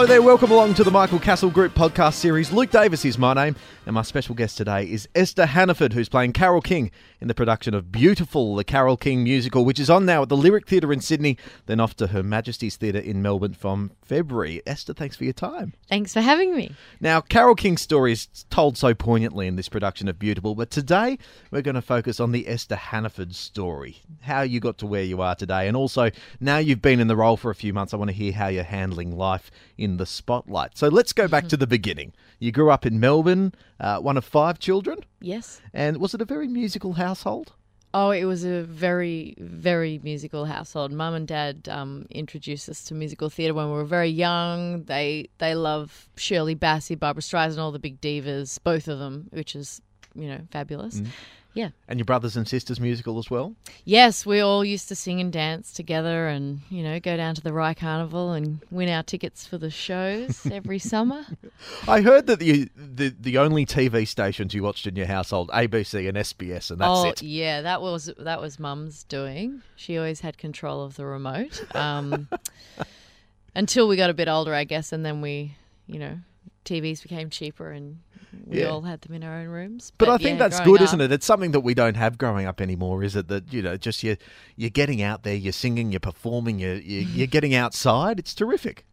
Hello there, welcome along to the Michael Cassel Group podcast series. Luke Davis is my name, and my special guest today is Esther Hannaford, who's playing Carole King in the production of Beautiful, the Carole King musical, which is on now at the Lyric Theatre in Sydney, then off to Her Majesty's Theatre in Melbourne from February. Esther, thanks for your time. Thanks for having me. Now, Carole King's story is told so poignantly in this production of Beautiful, but today we're going to focus on the Esther Hannaford story, how you got to where you are today, and also now you've been in the role for a few months, I want to hear how you're handling life in the spotlight. So let's go back to the beginning. You grew up in Melbourne, uh, one of five children, Yes. and was it a very musical household? Oh, it was a very, very musical household. Mum and Dad um, introduced us to musical theatre when we were very young. They they love Shirley Bassey, Barbra Streisand, all the big divas, both of them, which is you know fabulous. Yeah. And your brothers and sisters musical as well? Yes, we all used to sing and dance together, and you know go down to the Rye Carnival and win our tickets for the shows every summer. I heard that the, the the only TV stations you watched in your household, ABC and SBS, and that's it. oh it. yeah, that was that was Mum's doing. She always had control of the remote. Um, until we got a bit older, I guess, and then we, you know, TVs became cheaper and we Yeah. all had them in our own rooms. But I think yeah, that's good, isn't it? It's something that we don't have growing up anymore, is it? That you know, just you you're getting out there, you're singing, you're performing, you're you're, you're getting outside. It's terrific.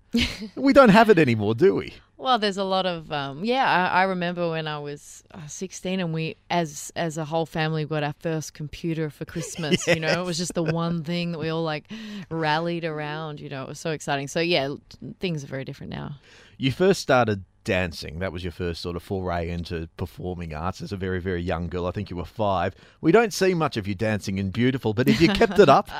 we don't have it anymore, do we? Well, there's a lot of um, yeah. I, I remember when I was uh, 16, and we, as as a whole family, got our first computer for Christmas. You know, it was just the one thing that we all like rallied around. You know, it was so exciting. So yeah, things are very different now. You first started dancing. That was your first sort of foray into performing arts as a very, very young girl. I think you were five. We don't see much of you dancing in Beautiful, but if you kept it up,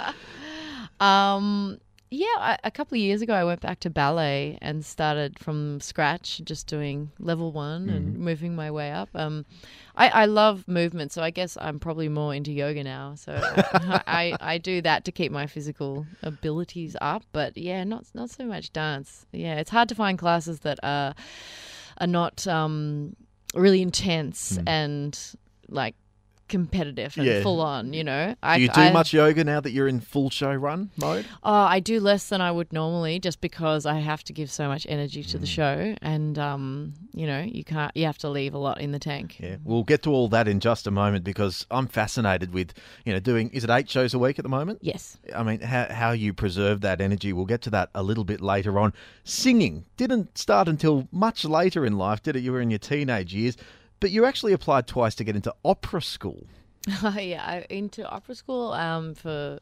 Um, yeah, I, a couple of years ago, I went back to ballet and started from scratch, just doing level one and moving my way up. Um, I, I love movement, so I guess I'm probably more into yoga now. So I, I do that to keep my physical abilities up. But yeah, not not so much dance. Yeah, it's hard to find classes that are are not um, really intense and like competitive and Yeah. full on. You know, do you do much yoga now that you're in full show run mode? Oh, I do less than I would normally, just because I have to give so much energy to the Mm. show, and um, you know, you can't, you have to leave a lot in the tank. Yeah, we'll get to all that in just a moment because I'm fascinated with, you know, doing, is it eight shows a week at the moment? Yes. I mean, how, how you preserve that energy. We'll get to that a little bit later on. Singing didn't start until much later in life, did it? You were in your teenage years, but you actually applied twice to get into opera school. yeah, I into opera school um, for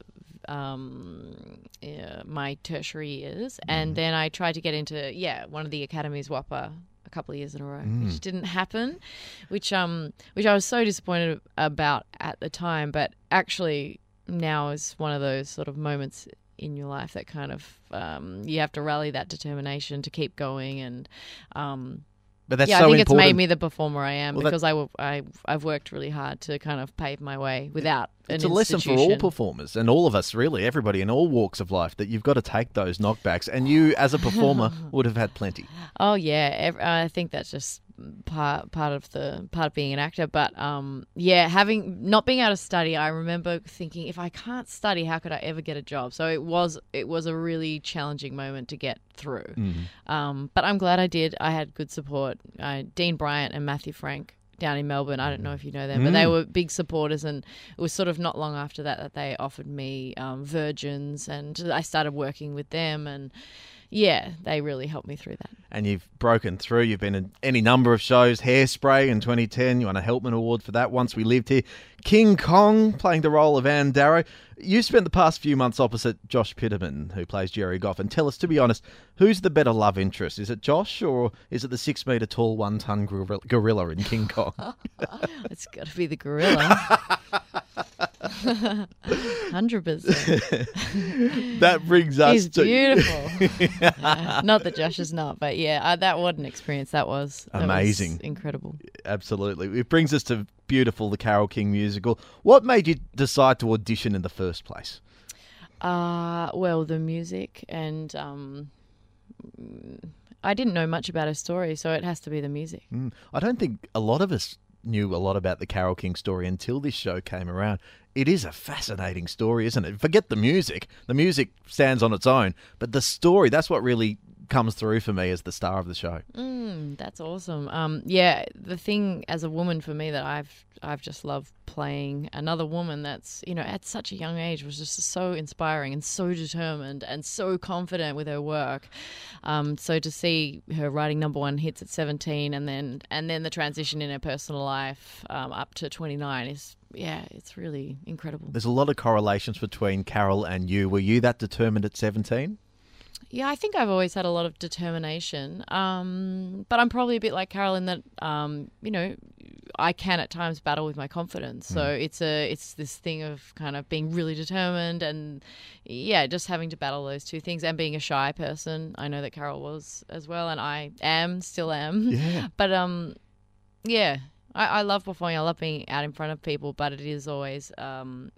um, yeah, my tertiary years, and then I tried to get into yeah one of the academies WAAPA a couple of years in a row, which didn't happen, which um which I was so disappointed about at the time, but actually now is one of those sort of moments in your life that kind of um, you have to rally that determination to keep going and um, But that's yeah, so I think important. it's made me the performer I am Well, that- because I, w- I I've worked really hard to kind of pave my way without It's a lesson for all performers and all of us, really, everybody in all walks of life, that you've got to take those knockbacks. And you, as a performer, would have had plenty. Oh yeah, I think that's just part part of the part of being an actor. But um, yeah, having not being able to study, I remember thinking if I can't study, how could I ever get a job? So it was it was a really challenging moment to get through. Um, but I'm glad I did. I had good support. Uh, Dean Bryant and Matthew Frank down in Melbourne. I don't know if you know them, but they were big supporters, and it was sort of not long after that that they offered me um, Virgins, and I started working with them, and yeah, they really helped me through that. and you've broken through. You've been in any number of shows. Hairspray in 2010. You won a Helpman Award for that. Once we lived here. King Kong playing the role of Ann Darrow. You spent the past few months opposite Josh Piterman, who plays Gerry Goffin. And tell us, to be honest, who's the better love interest? Is it Josh or is it the six metre tall, one ton gorilla, gorilla in King Kong? It's got to be the gorilla. Hundred percent. that brings us He's to beautiful. Uh, not that Josh is not, but yeah, uh, that what an experience that was. That was Amazing. incredible. Absolutely. It brings us to Beautiful, the Carole King musical. What made you decide to audition in the first place? Uh, well, the music and um, I didn't know much about her story, so it has to be the music. Mm. I don't think a lot of us knew a lot about the Carole King story until this show came around. It is a fascinating story, isn't it? Forget the music. The music stands on its own, but the story, that's what really comes through for me as the star of the show. Mm, that's awesome. Um, yeah, the thing as a woman for me that I've I've just loved playing another woman that's you know at such a young age was just so inspiring and so determined and so confident with her work. Um, so to see her writing number one hits at seventeen and then and then the transition in her personal life um, up to twenty nine is yeah, it's really incredible. There's a lot of correlations between Carole and you. Were you that determined at 17? Yeah, I think I've always had a lot of determination. Um, but I'm probably a bit like Carolyn that, um, you know, I can at times battle with my confidence. So Mm. it's a it's this thing of kind of being really determined and yeah, just having to battle those two things and being a shy person. I know that Carole was as well, and I am still am. Yeah. But um, yeah, I, I love performing. I love being out in front of people, but it is always um,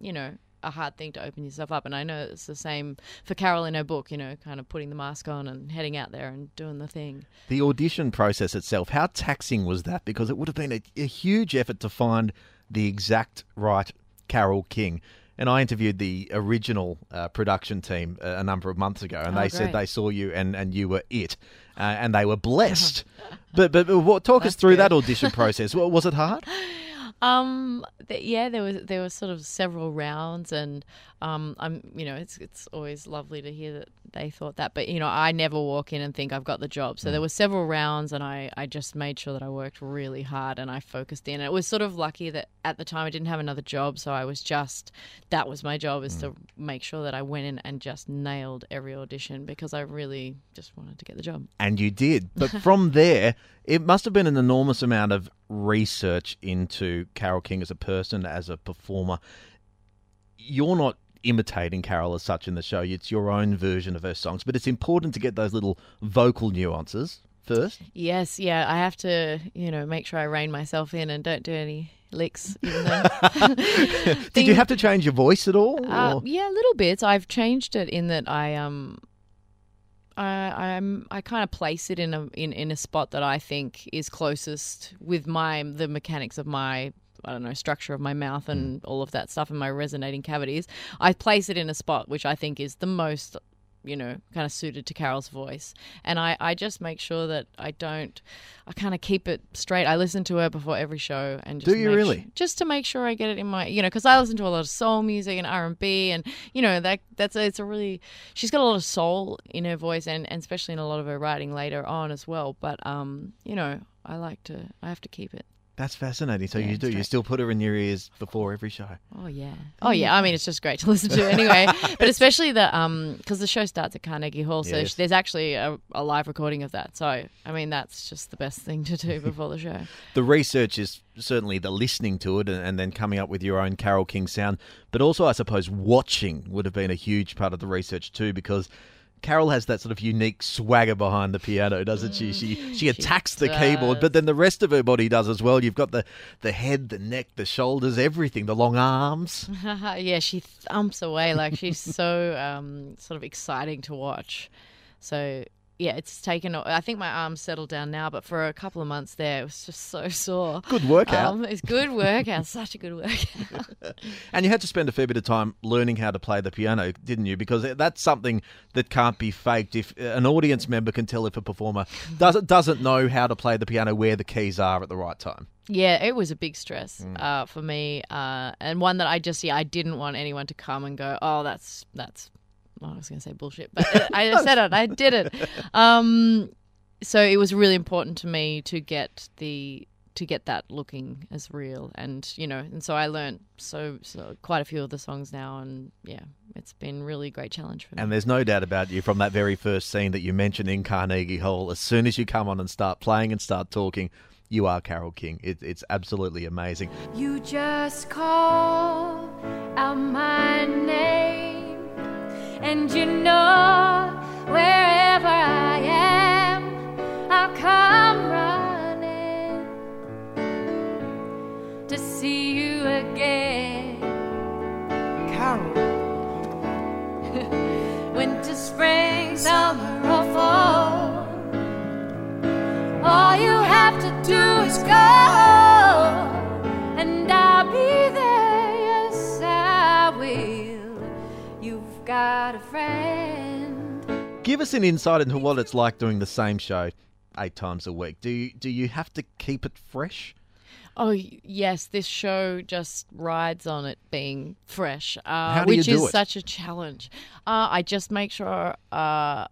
you know, a hard thing to open yourself up. And I know it's the same for Carole in her book. You know, kind of putting the mask on and heading out there and doing the thing. The audition process itself, how taxing was that? Because it would have been a, a huge effort to find the exact right Carole King. And I interviewed the original uh, production team a, a number of months ago, and Oh, they said they saw you and, and you were it, uh, and they were blessed. but but, but what, talk us through good. that audition process. Wa- Was it hard? Um, th- yeah, there was there was sort of several rounds, and um, I'm you know it's it's always lovely to hear that they thought that, but you know I never walk in and think I've got the job. So there were several rounds, and I I just made sure that I worked really hard and I focused in. It was sort of lucky that at the time I didn't have another job, so I was just that was my job is to make sure that I went in and just nailed every audition because I really just wanted to get the job. And you did. But from there, it must have been an enormous amount of research into Carole King as a person, as a performer. You're not imitating Carole as such in the show, it's your own version of her songs, but it's important to get those little vocal nuances first. Yes, yeah, I have to, you know, make sure I rein myself in and don't do any licks. Did you have to change your voice at all? Uh, yeah, little bits. I've changed it in that I um, I I'm I kind of place it in a in, in a spot that I think is closest with my the mechanics of my. I don't know, structure of my mouth and mm. all of that stuff and my resonating cavities. I place it in a spot which I think is the most, you know, kind of suited to Carole's voice. And I, I just make sure that I don't, I kind of keep it straight. I listen to her before every show and just Do you really? just to make sure I get it in my, you know, because I listen to a lot of soul music and R and B, and you know that that's a, it's a really, she's got a lot of soul in her voice, and, and especially in a lot of her writing later on as well. But um, you know, I like to, I have to keep it. That's fascinating. So Yeah, you do. You still put her in your ears before every show. Oh yeah. Oh yeah. I mean, it's just great to listen to anyway. but especially the um, because the show starts at Carnegie Hall, so Yes. there's actually a, a live recording of that. So I mean, that's just the best thing to do before the show. the research is certainly the listening to it and, and then coming up with your own Carole King sound, but also I suppose watching would have been a huge part of the research too because. Carole has that sort of unique swagger behind the piano, doesn't she? She she attacks the keyboard, but then the rest of her body does as well. You've got the the head, the neck, the shoulders, everything, the long arms. yeah, she thumps away like she's so um, sort of exciting to watch. So yeah, it's taken. I think my arms settled down now, but for a couple of months there, it was just so sore. Good workout. Um, it's good workout, such a good workout. And you had to spend a fair bit of time learning how to play the piano, didn't you? Because that's something that can't be faked. If an audience member can tell if a performer doesn't doesn't know how to play the piano, where the keys are at the right time. Yeah, it was a big stress uh, for me, uh, and one that I just yeah I didn't want anyone to come and go, oh that's that's well, I was going to say bullshit, but I said it, I did it. Um, so it was really important to me to get the to get that looking as real, and you know, and so I learned so so quite a few of the songs now, and yeah, it's been really a great challenge for me. And there's no doubt about you from that very first scene that you mentioned in Carnegie Hall. As soon as you come on and start playing and start talking, you are Carole King. It, it's absolutely amazing. You just call out my name, and you know wherever I am, I'll come running to see you again. Carol. Winter, spring, summer, Give us an insight into what it's like doing the same show eight times a week. Do you, do you have to keep it fresh? Oh yes, this show just rides on it being fresh, uh, How do you which is it? such a challenge. Uh, I just make sure uh,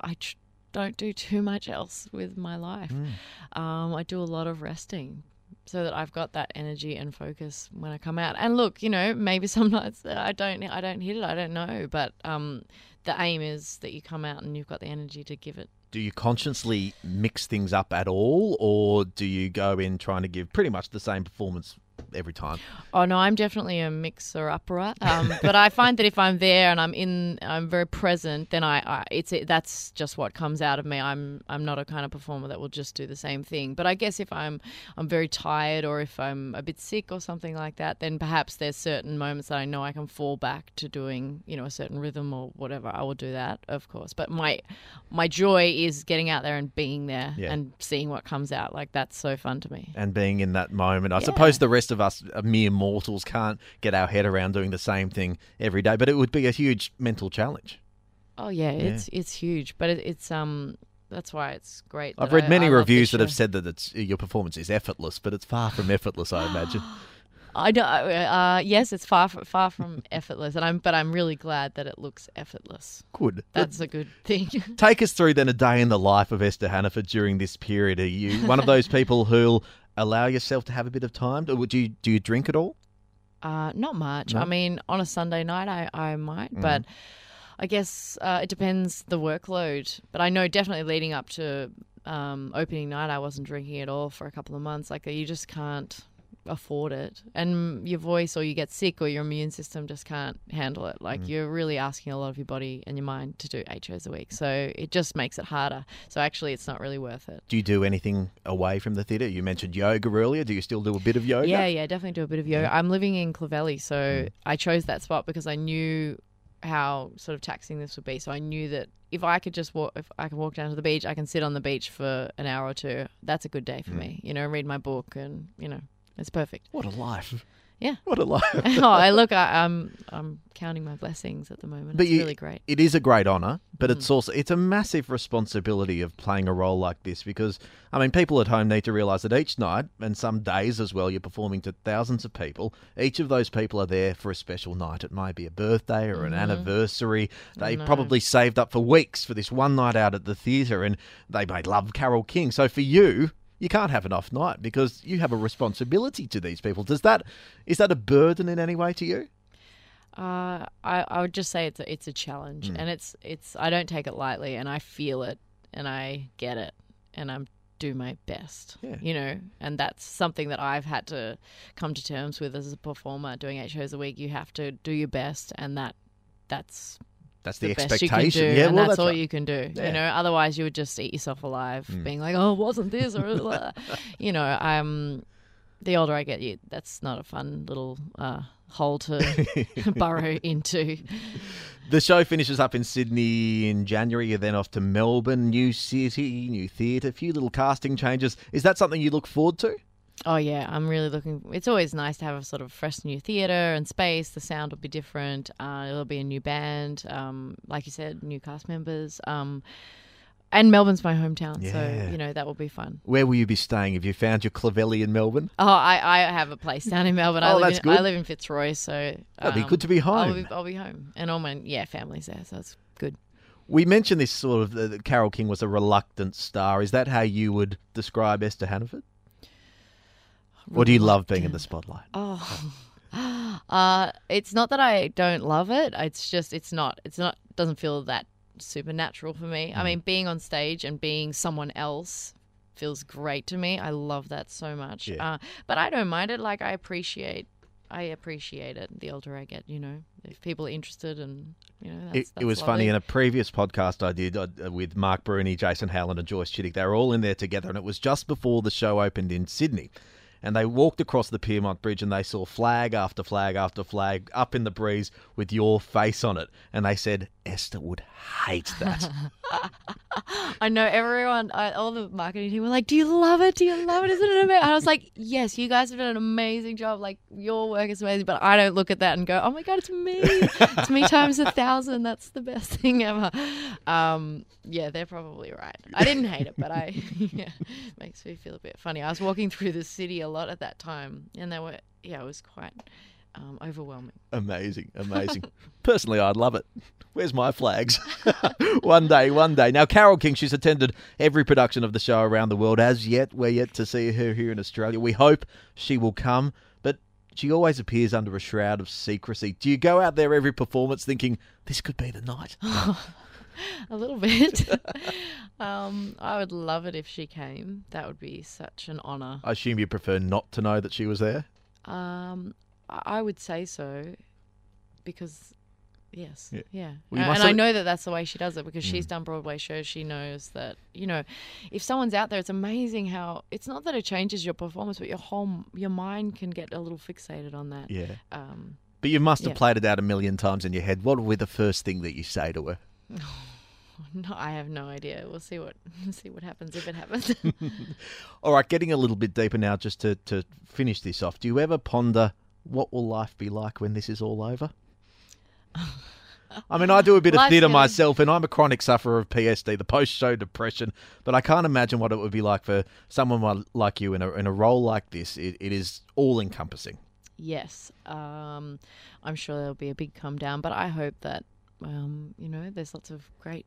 I tr- don't do too much else with my life. Hmm. Um, I do a lot of resting so that I've got that energy and focus when I come out. And look, you know, maybe some nights I don't, I don't hit it. I don't know, but um, the aim is that you come out and you've got the energy to give it Do you consciously mix things up at all, or do you go in trying to give pretty much the same performance every time? Oh no, I'm definitely a mixer upper. Um, but I find that if I'm there and I'm in, I'm very present, then I, I it's it, that's just what comes out of me. I'm I'm not a kind of performer that will just do the same thing. But I guess if I'm I'm very tired or if I'm a bit sick or something like that, then perhaps there's certain moments that I know I can fall back to doing you know a certain rhythm or whatever. I will do that, of course. But my my joy is getting out there and being there Yeah. and seeing what comes out. Like that's so fun to me. and being in that moment. I Yeah. suppose the rest of us uh, mere mortals can't get our head around doing the same thing every day, but it would be a huge mental challenge. Oh yeah, it's it's huge, but it, it's um that's why it's great. I've read I- many I reviews that have said that it's your performance is effortless, but it's far from effortless, I imagine. I don't. Uh, yes, it's far from, far from effortless, and I'm but I'm really glad that it looks effortless. Good. That's a good thing. Take us through then a day in the life of Esther Hannaford during this period. Are you one of those people who'll allow yourself to have a bit of time? Or would you do you drink at all? Uh, not much. No? I mean, on a Sunday night, I, I might, Mm. but I guess uh, it depends the workload. But I know definitely leading up to um, opening night, I wasn't drinking at all for a couple of months. Like you just can't afford it, and your voice, or you get sick, or your immune system just can't handle it. Like mm. you're really asking a lot of your body and your mind to do eight shows a week, so it just makes it harder. So actually, it's not really worth it. Do you do anything away from the theatre? You mentioned yoga earlier. Do you still do a bit of yoga? Yeah, yeah, definitely do a bit of yoga. I'm living in Clovelly, so mm. I chose that spot because I knew how sort of taxing this would be. So I knew that if I could just walk, if I can walk down to the beach, I can sit on the beach for an hour or two. That's a good day for mm. me. You know, read my book, and you know, it's perfect. What a life. Yeah. What a life. oh, I look, I, I'm I'm counting my blessings at the moment. But it's you- really great. it is a great honor, but Mm. it's also it's a massive responsibility of playing a role like this because I mean people at home need to realize that each night and some days as well you're performing to thousands of people. Each of those people are there for a special night. It might be a birthday or an anniversary. They probably saved up for weeks for this one night out at the theatre and they may love Carole King. So for you you can't have an off night because you have a responsibility to these people. Does that is that a burden in any way to you? Uh, I, I would just say it's a, it's a challenge, Mm. and it's it's I don't take it lightly, and I feel it, and I get it, and I'm do my best, Yeah. you know, and that's something that I've had to come to terms with as a performer. Doing eight shows a week, you have to do your best, and that that's That's the, the best you can expectation. do, yeah, and well, that's, all right. you can do. Yeah. You know, otherwise you would just eat yourself alive, Mm. being like, "Oh, wasn't this?" or you know, um, the older I get, you that's not a fun little uh, hole to burrow into. The show finishes up in Sydney in January. You're then off to Melbourne, new city, new theatre, a few little casting changes. Is that something you look forward to? Oh yeah, I'm really looking. It's always nice to have a sort of fresh new theatre and space. The sound will be different. Uh, it'll be a new band, um, like you said, new cast members. Um, and Melbourne's my hometown, Yeah. so you know that will be fun. Where will you be staying? Have you found your Clovelly in Melbourne? Oh, I, I have a place down in Melbourne. I Oh, live that's in, good. I live in Fitzroy, so That'd be um, good to be I'll home. be, I'll be home, and all my yeah family's there, so it's good. We mentioned this sort of uh, that Carole King was a reluctant star. Is that how you would describe Esther Hannaford? Or do you love being in the spotlight? Oh, uh, it's not that I don't love it. It's just it's not. It's not. Doesn't feel that supernatural for me. Mm. I mean, being on stage and being someone else feels great to me. I love that so much. Yeah. Uh, but I don't mind it. Like I appreciate. I appreciate it. The older I get, you know, if people are interested, and you know, that's, It, it was lovely. funny in a previous podcast I did uh, with Marc Bruni, Jason Howland, and Joyce Chittick. They were all in there together, and it was just before the show opened in Sydney. And they walked across the Pyrmont Bridge and they saw flag after flag after flag up in the breeze with your face on it. And they said, Esther would hate that. I know everyone, I, all the marketing team were like, "Do you love it? Do you love it? Isn't it amazing?" I was like, "Yes, you guys have done an amazing job. Like your work is amazing." But I don't look at that and go, "Oh my god, it's me! it's me times a thousand. That's the best thing ever." Um, yeah, they're probably right. I didn't hate it, but I yeah, makes me feel a bit funny. I was walking through the city lot at that time, and they were yeah, it was quite um, overwhelming. Amazing, amazing. Personally, I'd love it. Where's my flags? one day, one day. Now, Carole King, she's attended every production of the show around the world. As yet, we're yet to see her here in Australia. We hope she will come, but she always appears under a shroud of secrecy. Do you go out there every performance thinking, this could be the night? a little bit. um, I would love it if she came. That would be such an honour. I assume you prefer not to know that she was there? Um, I would say so because. Yes. Yeah. Yeah. Well, Uh, and I know that that's the way she does it because Mm. she's done Broadway shows. She knows that, you know, if someone's out there, it's amazing how it's not that it changes your performance, but your whole, your mind can get a little fixated on that. Yeah. Um, But you must have Yeah. played it out a million times in your head. What would be the first thing that you say to her? no, I have no idea. We'll see what, see what happens if it happens. All right, getting a little bit deeper now, just to, to finish this off. Do you ever ponder what will life be like when this is all over? I mean, I do a bit of theatre myself, and I'm a chronic sufferer of PSD, the post-show depression. But I can't imagine what it would be like for someone like you in a in a role like this. It, it is all-encompassing. Yes, um, I'm sure there'll be a big come down, but I hope that um, you know there's lots of great,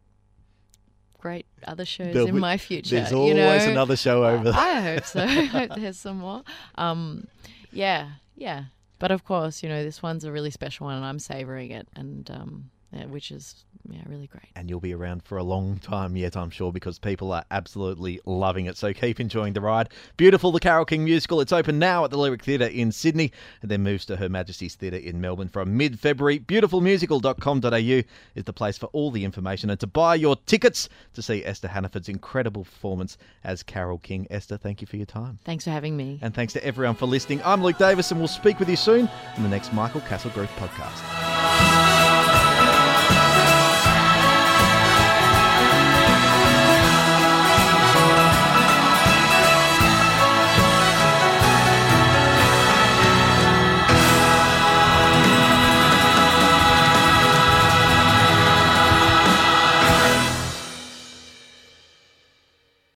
great other shows There'll in my future. There's you always know? another show over there. I hope so. I hope there's some more. Um, yeah, yeah. But of course, you know this one's a really special one, and I'm savoring it, and um, yeah, which is yeah really great. and you'll be around for a long time yet, I'm sure, because people are absolutely loving it. So keep enjoying the ride. Beautiful, the Carole King musical. It's open now at the Lyric Theatre in Sydney and then moves to Her Majesty's Theatre in Melbourne from mid February. Beautifulmusical.com.au is the place for all the information and to buy your tickets to see Esther Hannaford's incredible performance as Carole King. Esther, thank you for your time. Thanks for having me. And thanks to everyone for listening. I'm Luke Davis and we'll speak with you soon in the next Michael Cassel Group podcast.